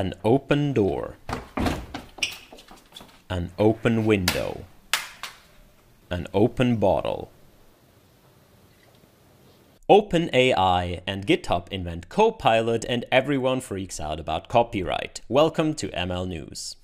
An open door. An open window. An open bottle. OpenAI and GitHub invent Copilot and everyone freaks out about copyright. Welcome to ML News.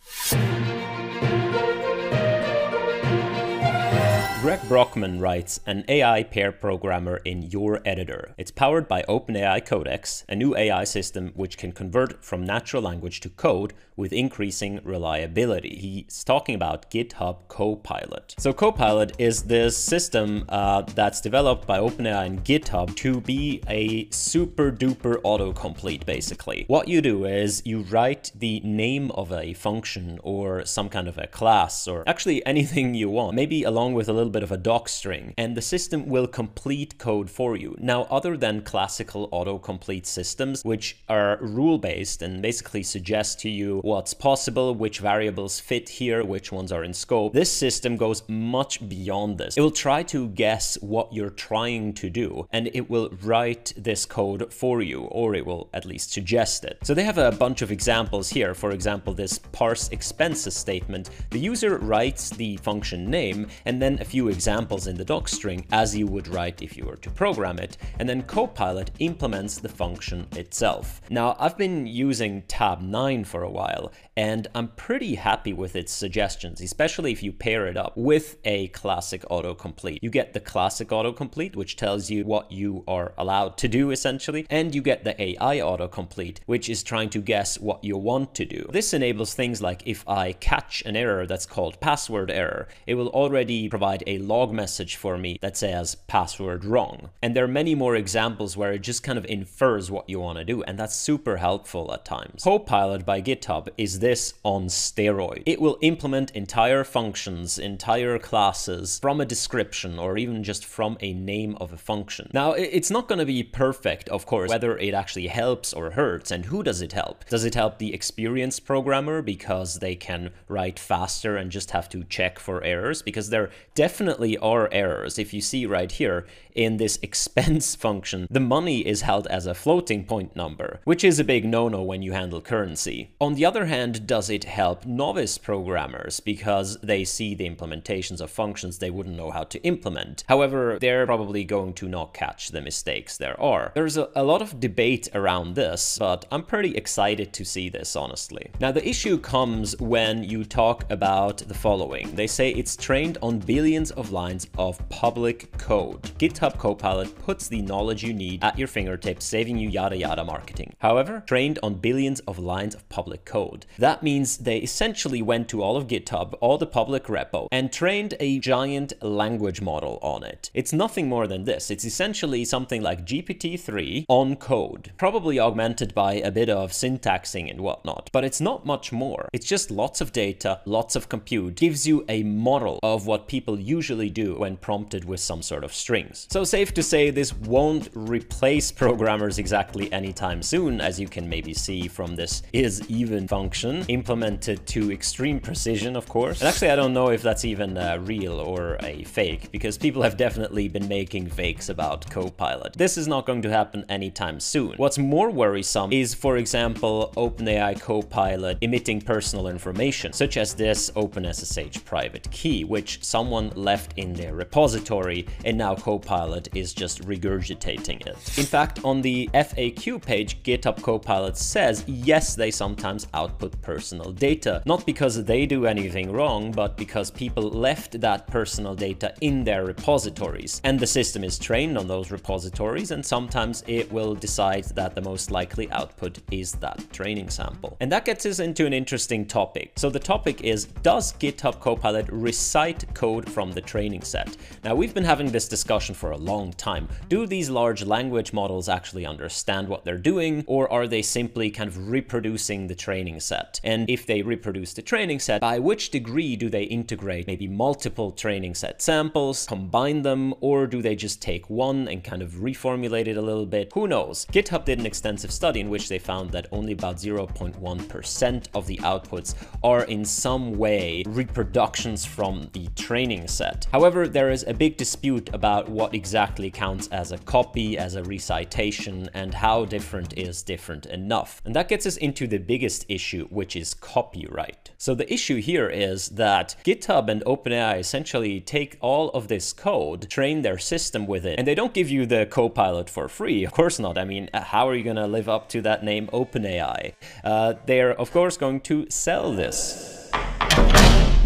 Greg Brockman writes an AI pair programmer in your editor. It's powered by OpenAI Codex, a new AI system which can convert from natural language to code with increasing reliability. He's talking about GitHub Copilot. So Copilot is this system uh, that's developed by OpenAI and GitHub to be a super duper autocomplete basically. What you do is you write the name of a function or some kind of a class or actually anything you want, maybe along with a little bit of a doc string, and the system will complete code for you. Now, other than classical autocomplete systems, which are rule-based and basically suggest to you what's possible, which variables fit here, which ones are in scope, this system goes much beyond this. It will try to guess what you're trying to do, and it will write this code for you, or it will at least suggest it. So they have a bunch of examples here. For example, this parse expenses statement. The user writes the function name, and then a few examples in the doc string as you would write if you were to program it, and then Copilot implements the function itself. Now, I've been using Tabnine for a while, and I'm pretty happy with its suggestions, especially if you pair it up with a classic autocomplete. You get the classic autocomplete, which tells you what you are allowed to do essentially, and you get the AI autocomplete, which is trying to guess what you want to do. This enables things like if I catch an error that's called password error, it will already provide a log message for me that says password wrong. And there are many more examples where it just kind of infers what you want to do, and that's super helpful at times. Copilot by GitHub is this on steroid. It will implement entire functions, entire classes from a description or even just from a name of a function. Now, it's not going to be perfect, of course, whether it actually helps or hurts, and who does it help? Does it help the experienced programmer because they can write faster and just have to check for errors? Because there definitely are errors. If you see right here in this expense function, the money is held as a floating point number, which is a big no-no when you handle currency. On the other hand, does it help novice programmers because they see the implementations of functions they wouldn't know how to implement? However, they're probably going to not catch the mistakes there are. There's a, a lot of debate around this, but I'm pretty excited to see this, honestly. Now, the issue comes when you talk about the following. They say it's trained on billions of lines of public code. GitHub Copilot puts the knowledge you need at your fingertips, saving you yada yada marketing. However, trained on billions of lines of public code. That means they essentially went to all of GitHub, all the public repo, and trained a giant language model on it. It's nothing more than this. It's essentially something like GPT-3 on code, probably augmented by a bit of syntaxing and whatnot, but it's not much more. It's just lots of data, lots of compute, gives you a model of what people usually do when prompted with some sort of strings. So safe to say this won't replace programmers exactly anytime soon, as you can maybe see from this is even function, implemented to extreme precision, of course. And actually, I don't know if that's even uh, real or a fake, because people have definitely been making fakes about Copilot. This is not going to happen anytime soon. What's more worrisome is, for example, OpenAI Copilot emitting personal information, such as this OpenSSH private key, which someone left left in their repository, and now Copilot is just regurgitating it. In fact, on the FAQ page, GitHub Copilot says, yes, they sometimes output personal data, not because they do anything wrong, but because people left that personal data in their repositories. And the system is trained on those repositories, and sometimes it will decide that the most likely output is that training sample. And that gets us into an interesting topic. So the topic is, does GitHub Copilot recite code from the training set. Now, we've been having this discussion for a long time. Do these large language models actually understand what they're doing, or are they simply kind of reproducing the training set? And if they reproduce the training set, by which degree do they integrate maybe multiple training set samples, combine them, or do they just take one and kind of reformulate it a little bit? Who knows? GitHub did an extensive study in which they found that only about 0.1% of the outputs are in some way reproductions from the training set set. However, there is a big dispute about what exactly counts as a copy, as a recitation, and how different is different enough. And that gets us into the biggest issue, which is copyright. So the issue here is that GitHub and OpenAI essentially take all of this code, train their system with it, and they don't give you the Copilot for free. Of course not. I mean, how are you going to live up to that name OpenAI? Uh, they're, of course, going to sell this.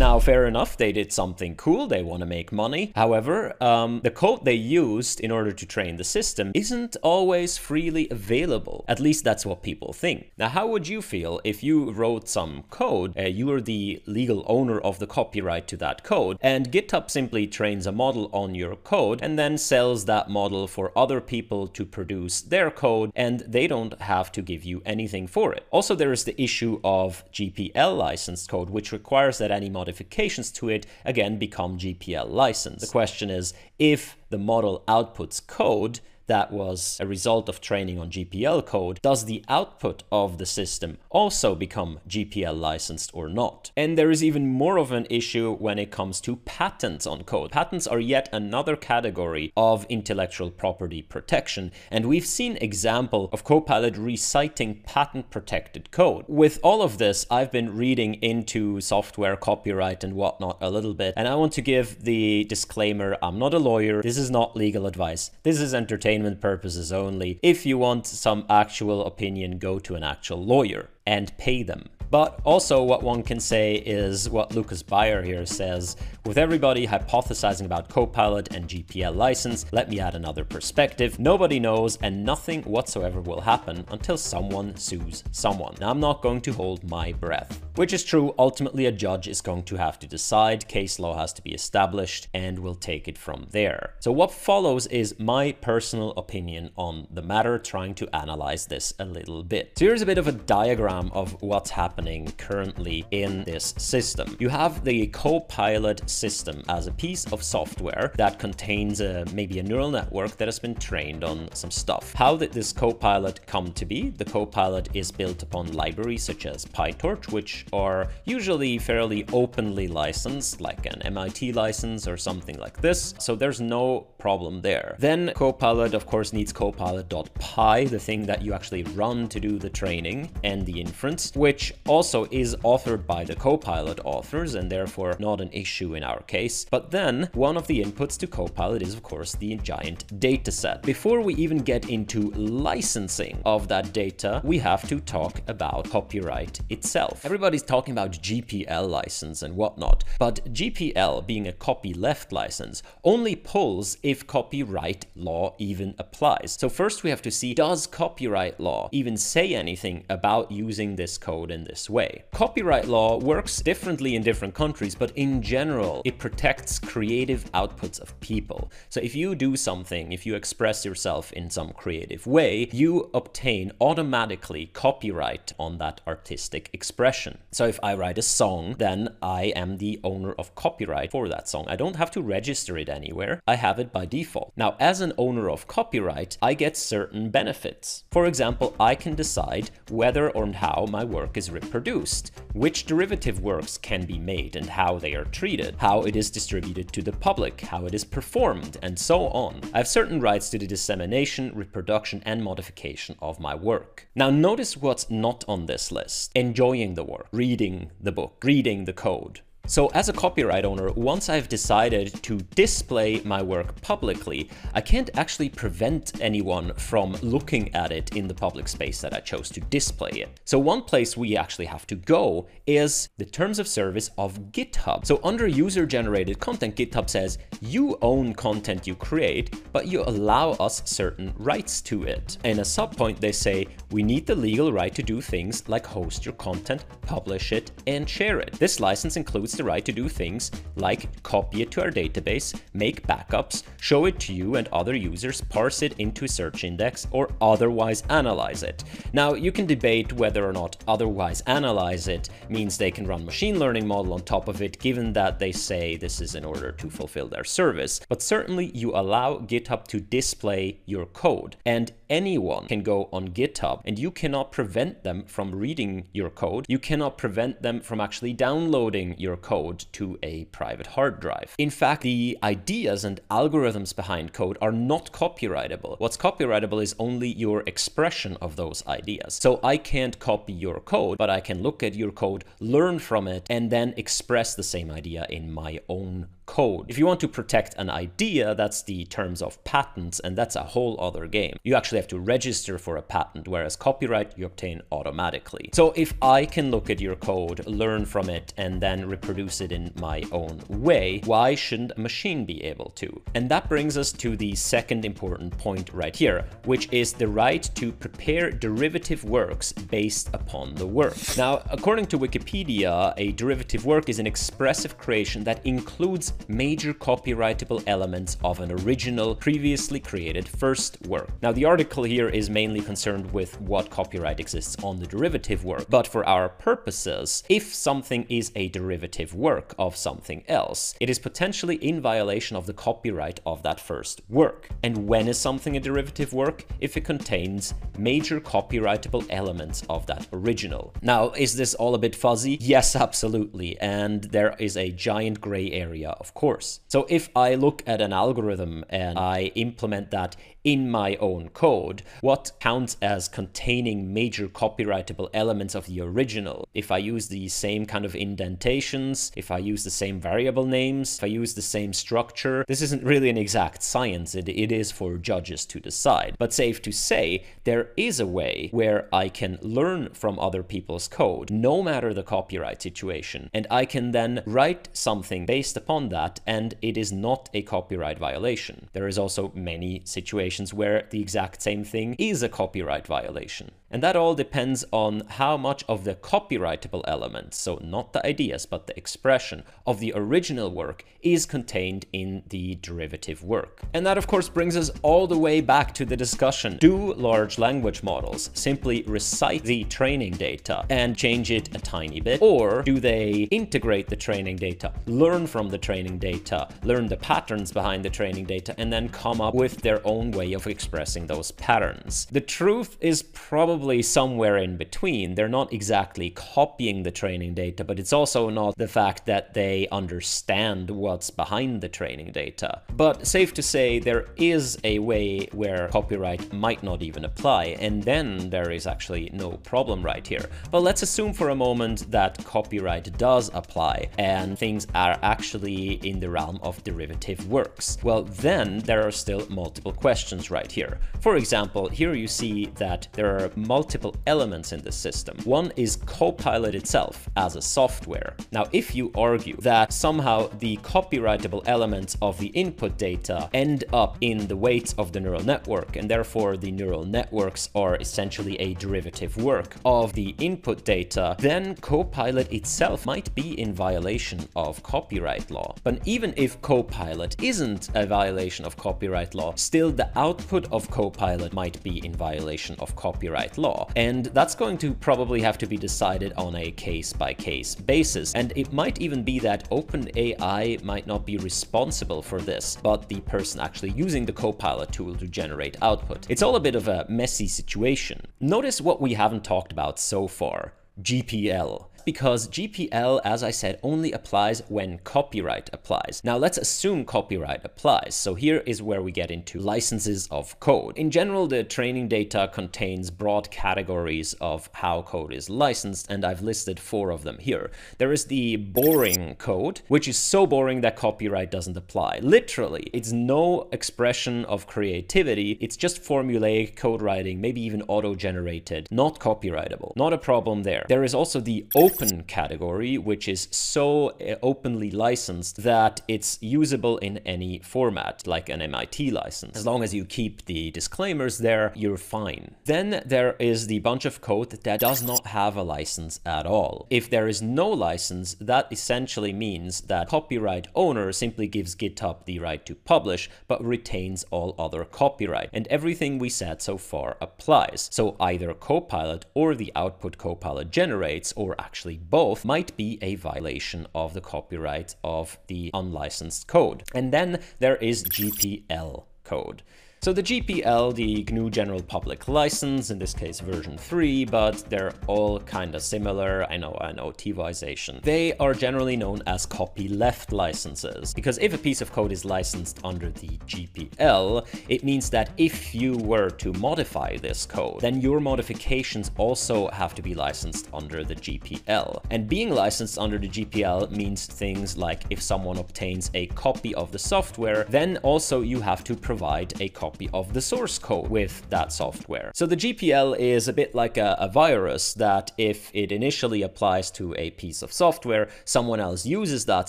Now, fair enough, they did something cool, they want to make money. However, um, the code they used in order to train the system isn't always freely available. At least that's what people think. Now, how would you feel if you wrote some code, uh, you are the legal owner of the copyright to that code, and GitHub simply trains a model on your code and then sells that model for other people to produce their code, and they don't have to give you anything for it. Also, there is the issue of GPL licensed code, which requires that any modification modifications to it again become GPL licensed. The question is if the model outputs code that was a result of training on GPL code, does the output of the system also become GPL licensed or not? And there is even more of an issue when it comes to patents on code. Patents are yet another category of intellectual property protection, and we've seen example of Copilot reciting patent protected code. With all of this, I've been reading into software copyright and whatnot a little bit, and I want to give the disclaimer, I'm not a lawyer, this is not legal advice, this is entertainment entertainment purposes only. If you want some actual opinion, go to an actual lawyer and pay them. But also, what one can say is what Lucas Beyer here says with everybody hypothesizing about Copilot and GPL license, let me add another perspective. Nobody knows, and nothing whatsoever will happen until someone sues someone. Now, I'm not going to hold my breath. Which is true, ultimately, a judge is going to have to decide, case law has to be established, and we'll take it from there. So, what follows is my personal opinion on the matter, trying to analyze this a little bit. So, here's a bit of a diagram of what's happening currently in this system. You have the Copilot system as a piece of software that contains a, maybe a neural network that has been trained on some stuff. How did this Copilot come to be? The Copilot is built upon libraries such as PyTorch, which are usually fairly openly licensed, like an MIT license or something like this. So there's no problem there. Then Copilot, of course, needs copilot.py, the thing that you actually run to do the training and the inference, which also is authored by the Copilot authors and therefore not an issue in our case. But then one of the inputs to Copilot is of course the giant dataset. Before we even get into licensing of that data, we have to talk about copyright itself. Everybody's talking about GPL license and whatnot, but GPL being a copyleft license only pulls if copyright law even applies. So first we have to see, does copyright law even say anything about using this code in this way? Copyright law works differently in different countries, but in general, general, it protects creative outputs of people. So if you do something, if you express yourself in some creative way, you obtain automatically copyright on that artistic expression. So if I write a song, then I am the owner of copyright for that song. I don't have to register it anywhere. I have it by default. Now, as an owner of copyright, I get certain benefits. For example, I can decide whether or how my work is reproduced, which derivative works can be made and how they are treated, how it is distributed to the public, how it is performed, and so on. I have certain rights to the dissemination, reproduction, and modification of my work. Now notice what's not on this list. Enjoying the work, reading the book, reading the code, so as a copyright owner, once I've decided to display my work publicly, I can't actually prevent anyone from looking at it in the public space that I chose to display it. So one place we actually have to go is the terms of service of GitHub. So under user generated content, GitHub says you own content you create, but you allow us certain rights to it. In a subpoint, they say we need the legal right to do things like host your content, publish it, and share it. This license includes the right to do things like copy it to our database, make backups, show it to you and other users, parse it into a search index, or otherwise analyze it. Now, you can debate whether or not otherwise analyze it means they can run machine learning model on top of it, given that they say this is in order to fulfill their service. But certainly you allow GitHub to display your code and anyone can go on GitHub and you cannot prevent them from reading your code. You cannot prevent them from actually downloading your code to a private hard drive. In fact, the ideas and algorithms behind code are not copyrightable. What's copyrightable is only your expression of those ideas. So I can't copy your code, but I can look at your code, learn from it, and then express the same idea in my own code. If you want to protect an idea, that's the terms of patents, and that's a whole other game. You actually have to register for a patent, whereas copyright you obtain automatically. So if I can look at your code, learn from it, and then reproduce it in my own way, why shouldn't a machine be able to? And that brings us to the second important point right here, which is the right to prepare derivative works based upon the work. Now, according to Wikipedia, a derivative work is an expressive creation that includes major copyrightable elements of an original, previously created first work. Now, the article here is mainly concerned with what copyright exists on the derivative work, but for our purposes, if something is a derivative work of something else, it is potentially in violation of the copyright of that first work. And when is something a derivative work? If it contains major copyrightable elements of that original. Now, is this all a bit fuzzy? Yes, absolutely, and there is a giant gray area of course. So if I look at an algorithm and I implement that in my own code, what counts as containing major copyrightable elements of the original? If I use the same kind of indentations, if I use the same variable names, if I use the same structure, this isn't really an exact science, it, it is for judges to decide. But safe to say, there is a way where I can learn from other people's code, no matter the copyright situation, and I can then write something based upon that, and it is not a copyright violation. There is also many situations where the exact same thing is a copyright violation. And that all depends on how much of the copyrightable element, so not the ideas, but the expression of the original work is contained in the derivative work. And that of course brings us all the way back to the discussion. Do large language models simply recite the training data and change it a tiny bit? Or do they integrate the training data, learn from the training data, learn the patterns behind the training data, and then come up with their own way of expressing those patterns? The truth is probably probably somewhere in between. They're not exactly copying the training data, but it's also not the fact that they understand what's behind the training data. But safe to say, there is a way where copyright might not even apply, and then there is actually no problem right here. But let's assume for a moment that copyright does apply and things are actually in the realm of derivative works. Well, then there are still multiple questions right here. For example, here you see that there are multiple elements in the system. One is Copilot itself as a software. Now, if you argue that somehow the copyrightable elements of the input data end up in the weights of the neural network, and therefore the neural networks are essentially a derivative work of the input data, then Copilot itself might be in violation of copyright law. But even if Copilot isn't a violation of copyright law, still the output of Copilot might be in violation of copyright law. And that's going to probably have to be decided on a case-by-case -case basis. And it might even be that OpenAI might not be responsible for this, but the person actually using the Copilot tool to generate output. It's all a bit of a messy situation. Notice what we haven't talked about so far. GPL because GPL, as I said, only applies when copyright applies. Now let's assume copyright applies. So here is where we get into licenses of code. In general, the training data contains broad categories of how code is licensed, and I've listed four of them here. There is the boring code, which is so boring that copyright doesn't apply. Literally, it's no expression of creativity. It's just formulaic code writing, maybe even auto-generated, not copyrightable. Not a problem there. There is also the open category, which is so uh, openly licensed that it's usable in any format, like an MIT license. As long as you keep the disclaimers there, you're fine. Then there is the bunch of code that does not have a license at all. If there is no license, that essentially means that copyright owner simply gives GitHub the right to publish, but retains all other copyright. And everything we said so far applies. So either Copilot or the output Copilot generates, or actually actually both, might be a violation of the copyright of the unlicensed code. And then there is GPL code. So the GPL, the GNU General Public License, in this case version 3, but they're all kind of similar. I know, I know, TVization. They are generally known as copyleft licenses, because if a piece of code is licensed under the GPL, it means that if you were to modify this code, then your modifications also have to be licensed under the GPL. And being licensed under the GPL means things like if someone obtains a copy of the software, then also you have to provide a copy of the source code with that software. So the GPL is a bit like a, a virus that if it initially applies to a piece of software, someone else uses that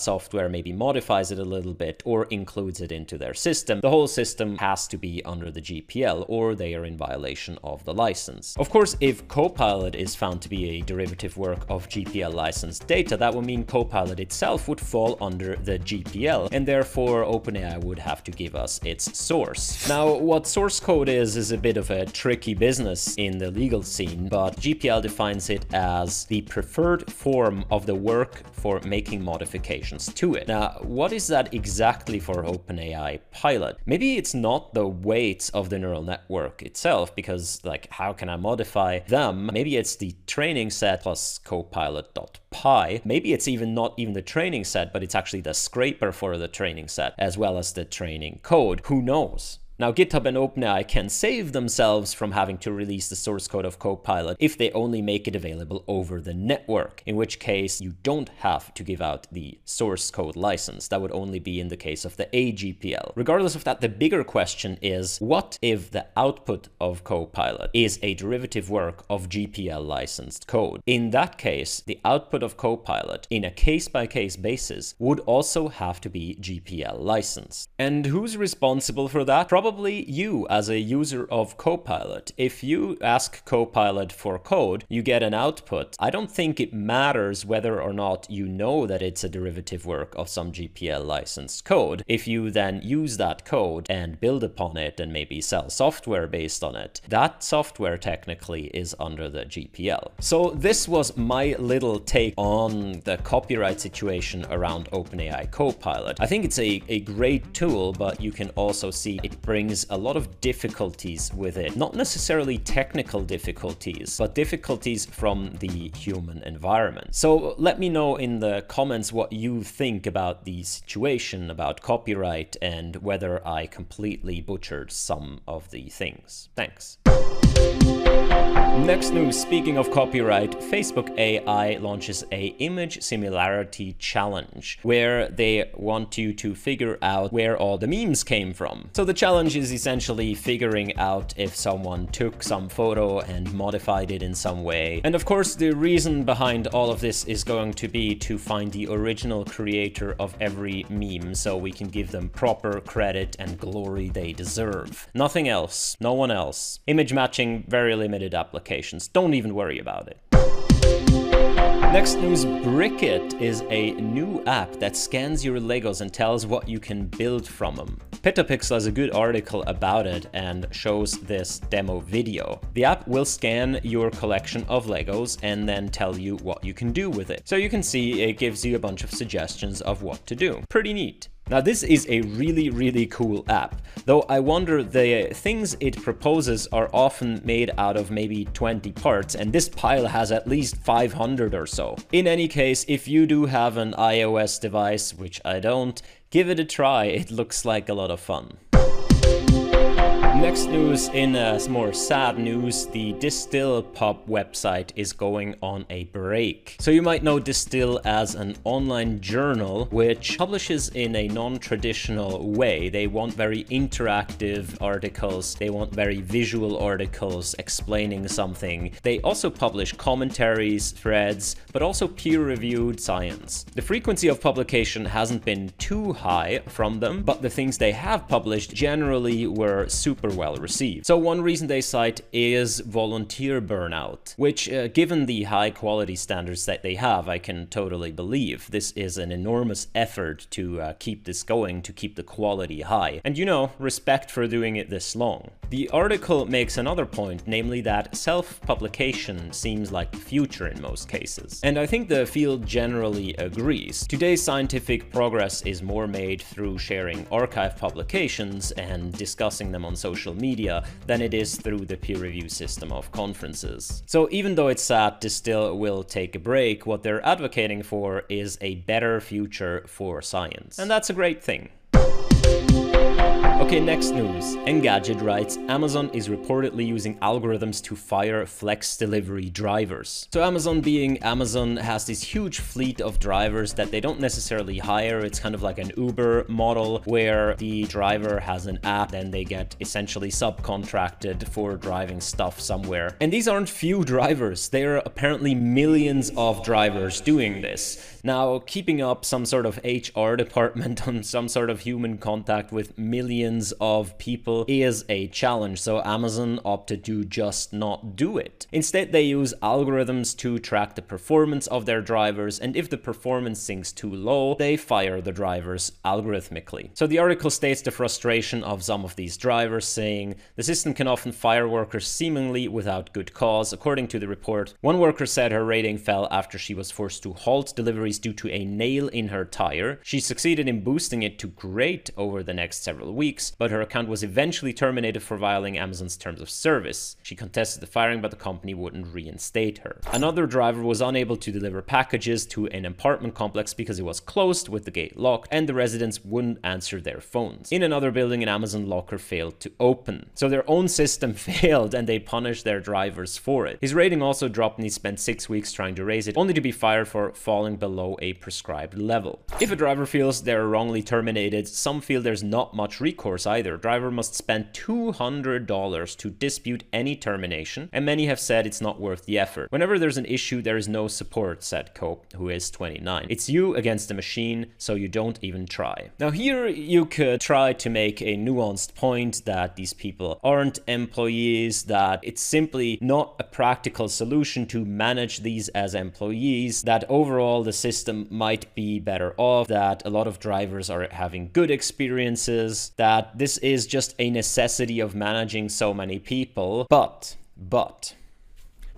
software, maybe modifies it a little bit or includes it into their system, the whole system has to be under the GPL or they are in violation of the license. Of course, if Copilot is found to be a derivative work of GPL licensed data, that would mean Copilot itself would fall under the GPL and therefore OpenAI would have to give us its source. Now, what source code is, is a bit of a tricky business in the legal scene, but GPL defines it as the preferred form of the work for making modifications to it. Now, what is that exactly for OpenAI Pilot? Maybe it's not the weights of the neural network itself, because like, how can I modify them? Maybe it's the training set plus copilot.py. Maybe it's even not even the training set, but it's actually the scraper for the training set, as well as the training code. Who knows? Now, GitHub and OpenAI can save themselves from having to release the source code of Copilot if they only make it available over the network, in which case you don't have to give out the source code license. That would only be in the case of the AGPL. Regardless of that, the bigger question is what if the output of Copilot is a derivative work of GPL licensed code? In that case, the output of Copilot in a case by case basis would also have to be GPL licensed. And who's responsible for that? Probably probably you as a user of Copilot. If you ask Copilot for code, you get an output. I don't think it matters whether or not you know that it's a derivative work of some GPL licensed code. If you then use that code and build upon it and maybe sell software based on it, that software technically is under the GPL. So this was my little take on the copyright situation around OpenAI Copilot. I think it's a, a great tool, but you can also see it brings brings a lot of difficulties with it. Not necessarily technical difficulties, but difficulties from the human environment. So let me know in the comments what you think about the situation, about copyright, and whether I completely butchered some of the things. Thanks. Next news, speaking of copyright, Facebook AI launches a image similarity challenge where they want you to figure out where all the memes came from. So the challenge is essentially figuring out if someone took some photo and modified it in some way. And of course, the reason behind all of this is going to be to find the original creator of every meme so we can give them proper credit and glory they deserve. Nothing else, no one else. Image matching, very limited applications. Don't even worry about it. Next news, Brickit is a new app that scans your Legos and tells what you can build from them. Petapixel has a good article about it and shows this demo video. The app will scan your collection of Legos and then tell you what you can do with it. So you can see it gives you a bunch of suggestions of what to do. Pretty neat. Now this is a really, really cool app, though I wonder the things it proposes are often made out of maybe 20 parts, and this pile has at least 500 or so. In any case, if you do have an iOS device, which I don't, give it a try, it looks like a lot of fun. Next news in uh, more sad news, the Distill Pub website is going on a break. So you might know Distill as an online journal which publishes in a non-traditional way. They want very interactive articles, they want very visual articles explaining something. They also publish commentaries, threads, but also peer-reviewed science. The frequency of publication hasn't been too high from them, but the things they have published generally were super well received. So one reason they cite is volunteer burnout, which uh, given the high quality standards that they have, I can totally believe. This is an enormous effort to uh, keep this going, to keep the quality high. And you know, respect for doing it this long. The article makes another point, namely that self-publication seems like the future in most cases. And I think the field generally agrees. Today's scientific progress is more made through sharing arXiv publications and discussing them on social media than it is through the peer review system of conferences. So even though it's sad to Distill will take a break, what they're advocating for is a better future for science. And that's a great thing. Okay, next news. Engadget writes, Amazon is reportedly using algorithms to fire flex delivery drivers. So Amazon being Amazon has this huge fleet of drivers that they don't necessarily hire. It's kind of like an Uber model where the driver has an app and they get essentially subcontracted for driving stuff somewhere. And these aren't few drivers. There are apparently millions of drivers doing this. Now, keeping up some sort of HR department on some sort of human contact with millions of people is a challenge, so Amazon opted to just not do it. Instead, they use algorithms to track the performance of their drivers, and if the performance sinks too low, they fire the drivers algorithmically. So the article states the frustration of some of these drivers, saying the system can often fire workers seemingly without good cause. According to the report, one worker said her rating fell after she was forced to halt due to a nail in her tire. She succeeded in boosting it to great over the next several weeks, but her account was eventually terminated for violating Amazon's terms of service. She contested the firing, but the company wouldn't reinstate her. Another driver was unable to deliver packages to an apartment complex because it was closed with the gate locked and the residents wouldn't answer their phones. In another building, an Amazon locker failed to open. So their own system failed and they punished their drivers for it. His rating also dropped and he spent six weeks trying to raise it, only to be fired for falling below below a prescribed level. If a driver feels they're wrongly terminated, some feel there's not much recourse either. Driver must spend $200 to dispute any termination, and many have said it's not worth the effort. Whenever there's an issue, there is no support, said Cope, who is 29. It's you against the machine, so you don't even try. Now here you could try to make a nuanced point that these people aren't employees, that it's simply not a practical solution to manage these as employees, that overall the system system might be better off, that a lot of drivers are having good experiences, that this is just a necessity of managing so many people. But, but,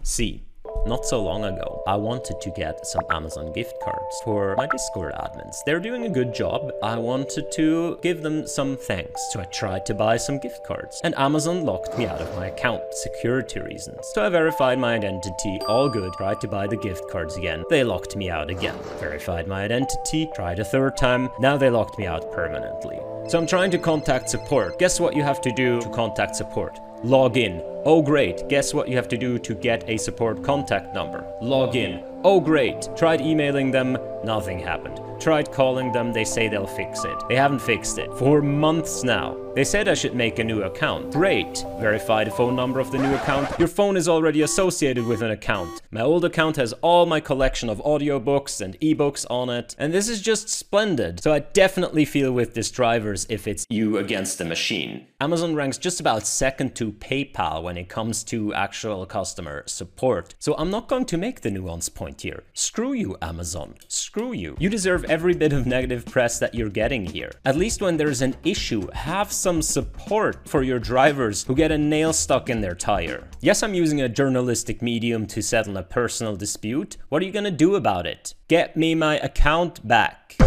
see, not so long ago, I wanted to get some Amazon gift cards for my Discord admins. They're doing a good job. I wanted to give them some thanks. So I tried to buy some gift cards and Amazon locked me out of my account, security reasons. So I verified my identity, all good, tried to buy the gift cards again. They locked me out again. Verified my identity, tried a third time. Now they locked me out permanently. So I'm trying to contact support. Guess what you have to do to contact support? Log in. Oh great, guess what you have to do to get a support contact number? Log in. Oh great, tried emailing them, nothing happened. Tried calling them, they say they'll fix it. They haven't fixed it. For months now. They said I should make a new account. Great. Verify the phone number of the new account. Your phone is already associated with an account. My old account has all my collection of audiobooks and ebooks on it. And this is just splendid. So I definitely feel with this drivers if it's you against the machine. Amazon ranks just about second to PayPal when it comes to actual customer support. So I'm not going to make the nuance point here. Screw you, Amazon. Screw you. You deserve every bit of negative press that you're getting here. At least when there's an issue, have some support for your drivers who get a nail stuck in their tire. Yes, I'm using a journalistic medium to settle a personal dispute. What are you gonna do about it? Get me my account back.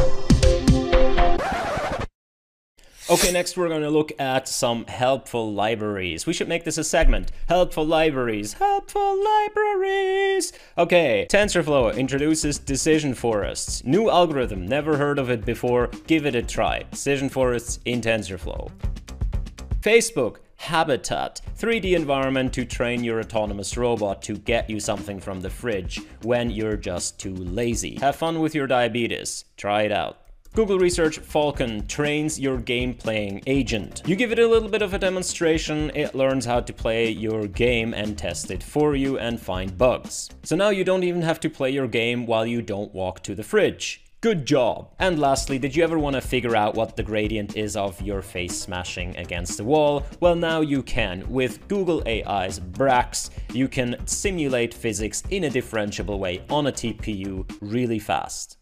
Okay, next we're going to look at some helpful libraries. We should make this a segment. Helpful libraries. Helpful libraries. Okay, TensorFlow introduces decision forests. New algorithm, never heard of it before. Give it a try. Decision forests in TensorFlow. Facebook, Habitat, 3D environment to train your autonomous robot to get you something from the fridge when you're just too lazy. Have fun with your diabetes. Try it out. Google Research Falken trains your game playing agent. You give it a little bit of a demonstration, it learns how to play your game and test it for you and find bugs. So now you don't even have to play your game while you don't walk to the fridge. Good job! And lastly, did you ever want to figure out what the gradient is of your face smashing against the wall? Well, now you can. With Google AI's Brax, you can simulate physics in a differentiable way on a TPU really fast.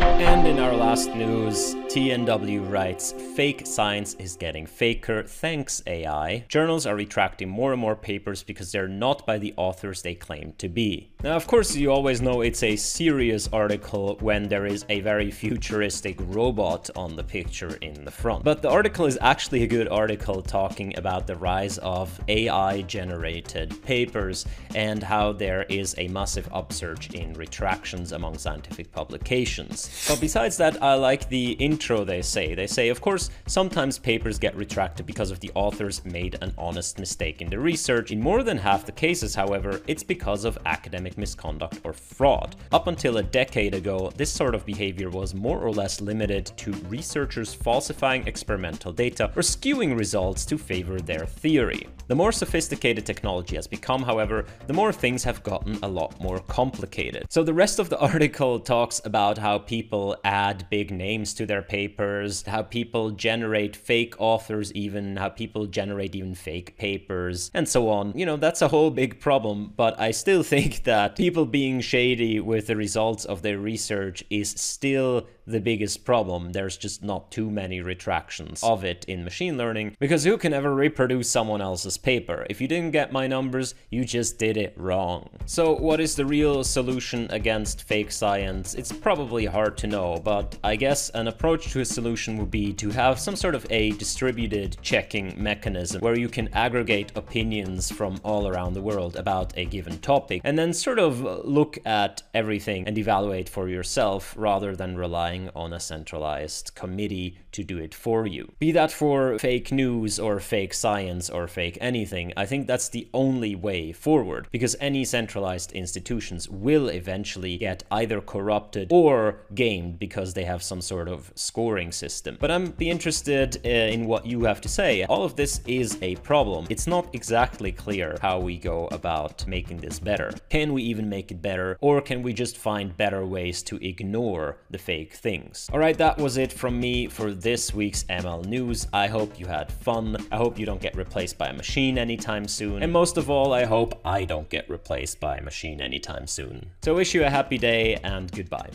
And in our last news, TNW writes Fake science is getting faker thanks AI. Journals are retracting more and more papers because they're not by the authors they claim to be. Now, of course, you always know it's a serious article when there is a very futuristic robot on the picture in the front. But the article is actually a good article talking about the rise of AI generated papers and how there is a massive upsurge in retractions among scientific publications. But besides that, I like the intro they say. They say, of course, sometimes papers get retracted because of the authors made an honest mistake in the research. In more than half the cases, however, it's because of academic misconduct or fraud. Up until a decade ago, this sort of behavior was more or less limited to researchers falsifying experimental data or skewing results to favor their theory. The more sophisticated technology has become, however, the more things have gotten a lot more complicated. So the rest of the article talks about how people add big names to their papers, how people generate fake authors even, how people generate even fake papers, and so on. You know, that's a whole big problem, but I still think that people being shady with the results of their research is still the biggest problem. There's just not too many retractions of it in machine learning because who can ever reproduce someone else's paper? If you didn't get my numbers, you just did it wrong. So what is the real solution against fake science? It's probably hard to know, but I guess an approach to a solution would be to have some sort of a distributed checking mechanism where you can aggregate opinions from all around the world about a given topic and then sort of look at everything and evaluate for yourself rather than relying relying on a centralized committee to do it for you. Be that for fake news or fake science or fake anything, I think that's the only way forward because any centralized institutions will eventually get either corrupted or gamed because they have some sort of scoring system. But I'm be interested uh, in what you have to say. All of this is a problem. It's not exactly clear how we go about making this better. Can we even make it better or can we just find better ways to ignore the fake things? things. Alright, that was it from me for this week's ML News. I hope you had fun. I hope you don't get replaced by a machine anytime soon. And most of all, I hope I don't get replaced by a machine anytime soon. So wish you a happy day and goodbye.